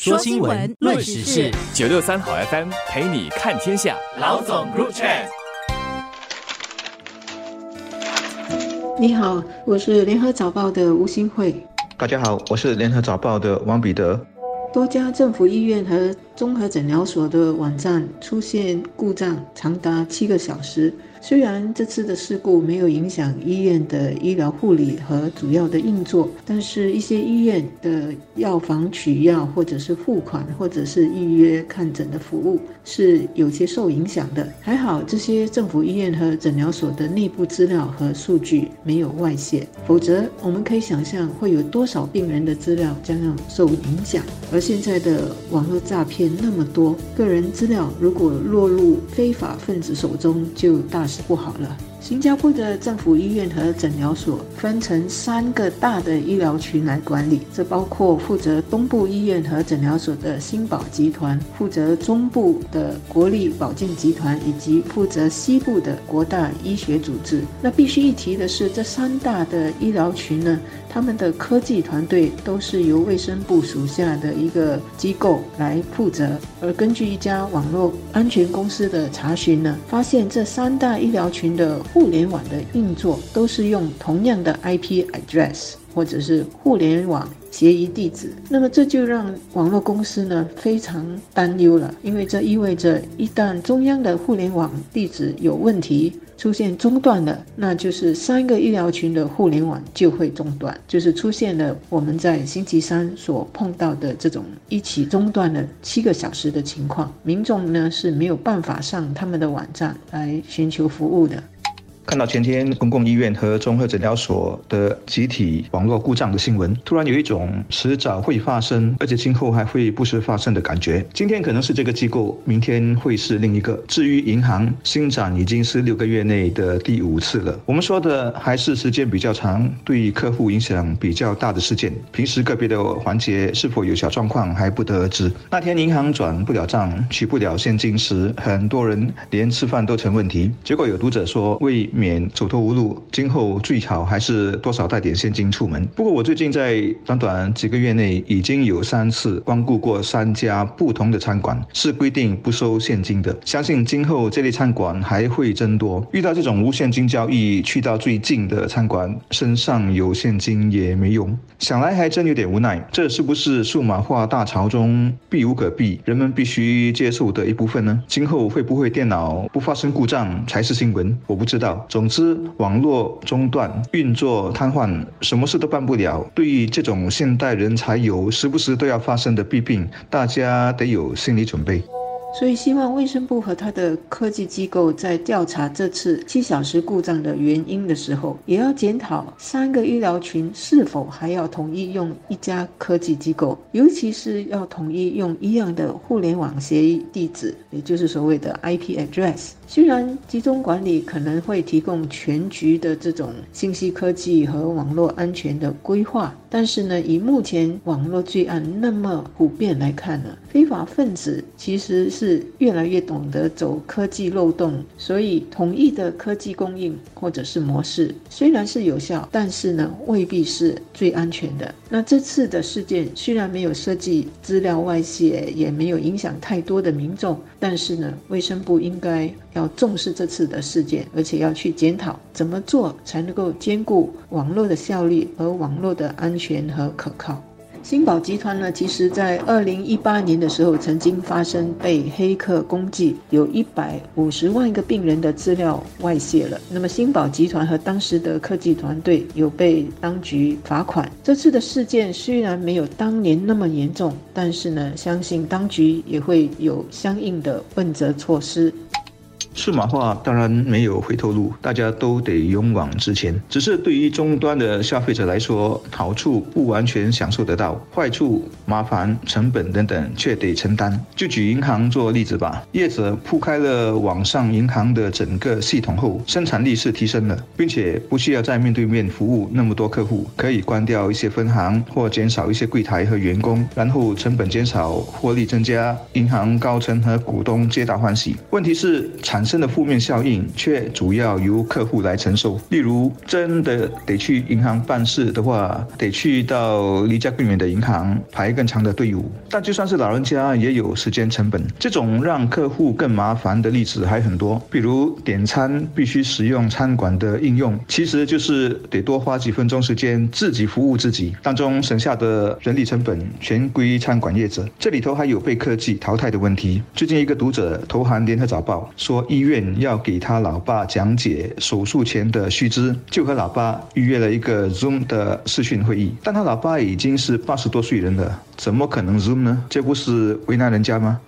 说新闻，论时事，九六三好 FM 陪你看天下。老总 Group Chat。你好，我是联合早报的吴新慧。大家好，我是联合早报的王彼得。多家政府医院和综合诊疗所的网站出现故障，长达七个小时。虽然这次的事故没有影响医院的医疗护理和主要的运作，但是一些医院的药房取药，或者是付款，或者是预约看诊的服务是有些受影响的。还好这些政府医院和诊疗所的内部资料和数据没有外泄，否则我们可以想象会有多少病人的资料将要受影响。而现在的网络诈骗那么多，个人资料如果落入非法分子手中，就大。是不好了。新加坡的政府医院和诊疗所分成三个大的医疗群来管理，这包括负责东部医院和诊疗所的新宝集团，负责中部的国立保健集团，以及负责西部的国大医学组织。那必须一提的是，这三大的医疗群呢，他们的科技团队都是由卫生部属下的一个机构来负责。而根据一家网络安全公司的查询呢，发现这三大医疗群的互联网的运作都是用同样的 IP address 或者是互联网协议地址，那么这就让网络公司呢非常担忧了，因为这意味着一旦中央的互联网地址有问题。出现中断了，那就是三个医疗群的互联网就会中断，就是出现了我们在星期三所碰到的这种一起中断了七个小时的情况，民众呢是没有办法上他们的网站来寻求服务的。看到前天公共医院和综合诊疗所的集体网络故障的新闻，突然有一种迟早会发生，而且今后还会不时发生的感觉。今天可能是这个机构，明天会是另一个。至于银行，新展已经是六个月内的第五次了。我们说的还是时间比较长，对客户影响比较大的事件。平时个别的环节是否有小状况还不得而知。那天银行转不了账，取不了现金时，很多人连吃饭都成问题。结果有读者说为免走投无路，今后最好还是多少带点现金出门。不过我最近在短短几个月内已经有三次光顾过三家不同的餐馆，是规定不收现金的。相信今后这类餐馆还会增多。遇到这种无现金交易，去到最近的餐馆，身上有现金也没用。想来还真有点无奈。这是不是数码化大潮中避无可避，人们必须接受的一部分呢？今后会不会电脑不发生故障才是新闻？我不知道。总之，网络中断、运作瘫痪，什么事都办不了。对于这种现代人才有、时不时都要发生的弊病，大家得有心理准备。所以，希望卫生部和他的科技机构在调查这次七小时故障的原因的时候，也要检讨三个医疗群是否还要统一用一家科技机构，尤其是要统一用一样的互联网协议地址，也就是所谓的 IP address。虽然集中管理可能会提供全局的这种信息科技和网络安全的规划，但是呢，以目前网络罪案那么普遍来看呢，非法分子其实是越来越懂得走科技漏洞，所以统一的科技供应或者是模式虽然是有效，但是呢，未必是最安全的。那这次的事件虽然没有涉及资料外泄，也没有影响太多的民众，但是呢，卫生部应该。要重视这次的事件，而且要去检讨怎么做才能够兼顾网络的效率和网络的安全和可靠。新宝集团呢，其实在二零一八年的时候，曾经发生被黑客攻击，有一百五十万个病人的资料外泄了。那么新宝集团和当时的科技团队有被当局罚款。这次的事件虽然没有当年那么严重，但是呢，相信当局也会有相应的问责措施。数码化当然没有回头路，大家都得勇往直前。只是对于终端的消费者来说，好处不完全享受得到，坏处、麻烦、成本等等却得承担。就举银行做例子吧，业者铺开了网上银行的整个系统后，生产力是提升了，并且不需要再面对面服务那么多客户，可以关掉一些分行或减少一些柜台和员工，然后成本减少，获利增加，银行高层和股东皆大欢喜。问题是产生的负面效应却主要由客户来承受。例如，真的得去银行办事的话，得去到离家更远的银行排更长的队伍。但就算是老人家，也有时间成本。这种让客户更麻烦的例子还很多，比如点餐必须使用餐馆的应用，其实就是得多花几分钟时间自己服务自己，当中省下的人力成本全归餐馆业者。这里头还有被科技淘汰的问题。最近一个读者投函联合早报，说医院要给他老爸讲解手术前的须知，就和老爸预约了一个 Zoom 的视讯会议。但他老爸已经是八十多岁人了，怎么可能 Zoom 呢？这不是为难人家吗？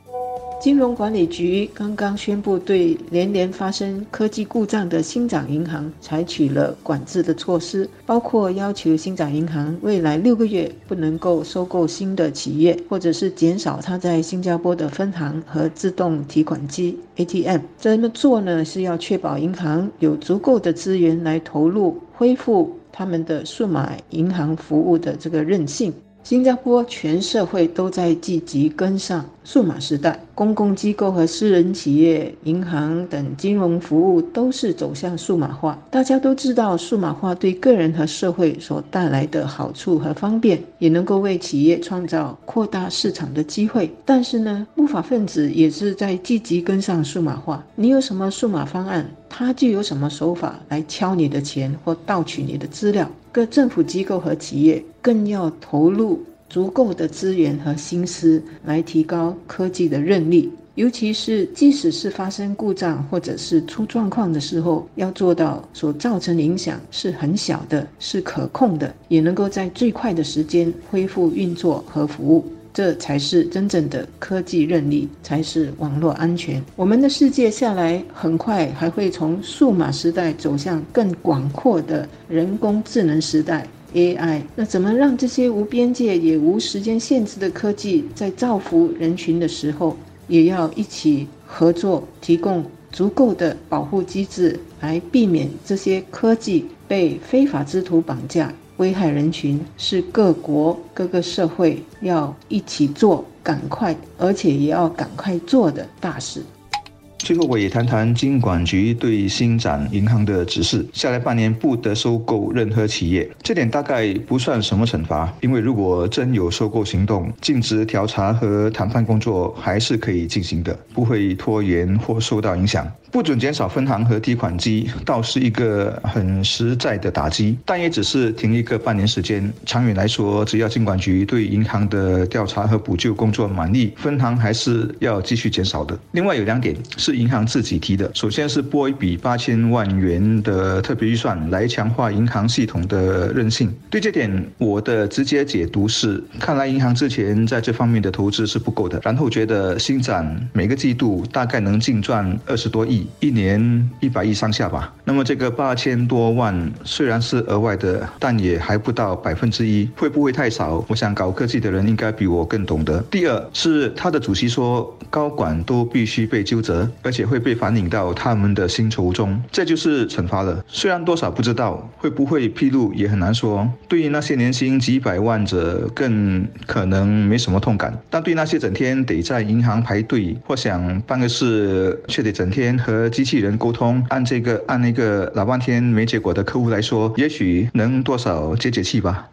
金融管理局刚刚宣布，对连连发生科技故障的新涨银行采取了管制的措施，包括要求新涨银行未来六个月不能够收购新的企业，或者是减少它在新加坡的分行和自动提款机 ATM。这么做呢，是要确保银行有足够的资源来投入恢复他们的数码银行服务的这个韧性。新加坡全社会都在积极跟上数码时代，公共机构和私人企业、银行等金融服务都是走向数码化。大家都知道，数码化对个人和社会所带来的好处和方便，也能够为企业创造扩大市场的机会。但是呢，不法分子也是在积极跟上数码化。你有什么数码方案，他就有什么手法来敲你的钱或盗取你的资料。各政府机构和企业更要投入足够的资源和心思来提高科技的韧力，尤其是即使是发生故障或者是出状况的时候，要做到所造成的影响是很小的，是可控的，也能够在最快的时间恢复运作和服务。这才是真正的科技韧力，才是网络安全。我们的世界下来很快还会从数码时代走向更广阔的人工智能时代 AI。那怎么让这些无边界也无时间限制的科技，在造福人群的时候，也要一起合作，提供足够的保护机制，来避免这些科技被非法之徒绑架？危害人群是各国各个社会要一起做、赶快，而且也要赶快做的大事。最后，我也谈谈金管局对新展银行的指示：下来半年不得收购任何企业。这点大概不算什么惩罚，因为如果真有收购行动，尽职调查和谈判工作还是可以进行的，不会拖延或受到影响。不准减少分行和提款机，倒是一个很实在的打击，但也只是停一个半年时间。长远来说，只要金管局对银行的调查和补救工作满意，分行还是要继续减少的。另外有两点是银行自己提的，首先是拨一笔八千万元的特别预算来强化银行系统的韧性。对这点，我的直接解读是，看来银行之前在这方面的投资是不够的，然后觉得新展每个季度大概能净赚二十多亿。一年一百亿上下吧。那么这个八千多万虽然是额外的，但也还不到百分之一，会不会太少？我想搞科技的人应该比我更懂得。第二是他的主席说，高管都必须被纠责，而且会被反映到他们的薪酬中，这就是惩罚了。虽然多少不知道，会不会披露也很难说。对于那些年薪几百万者，更可能没什么痛感，但对那些整天得在银行排队或想办个事却得整天。和机器人沟通，按这个按那个老半天没结果的客户来说，也许能多少解解气吧。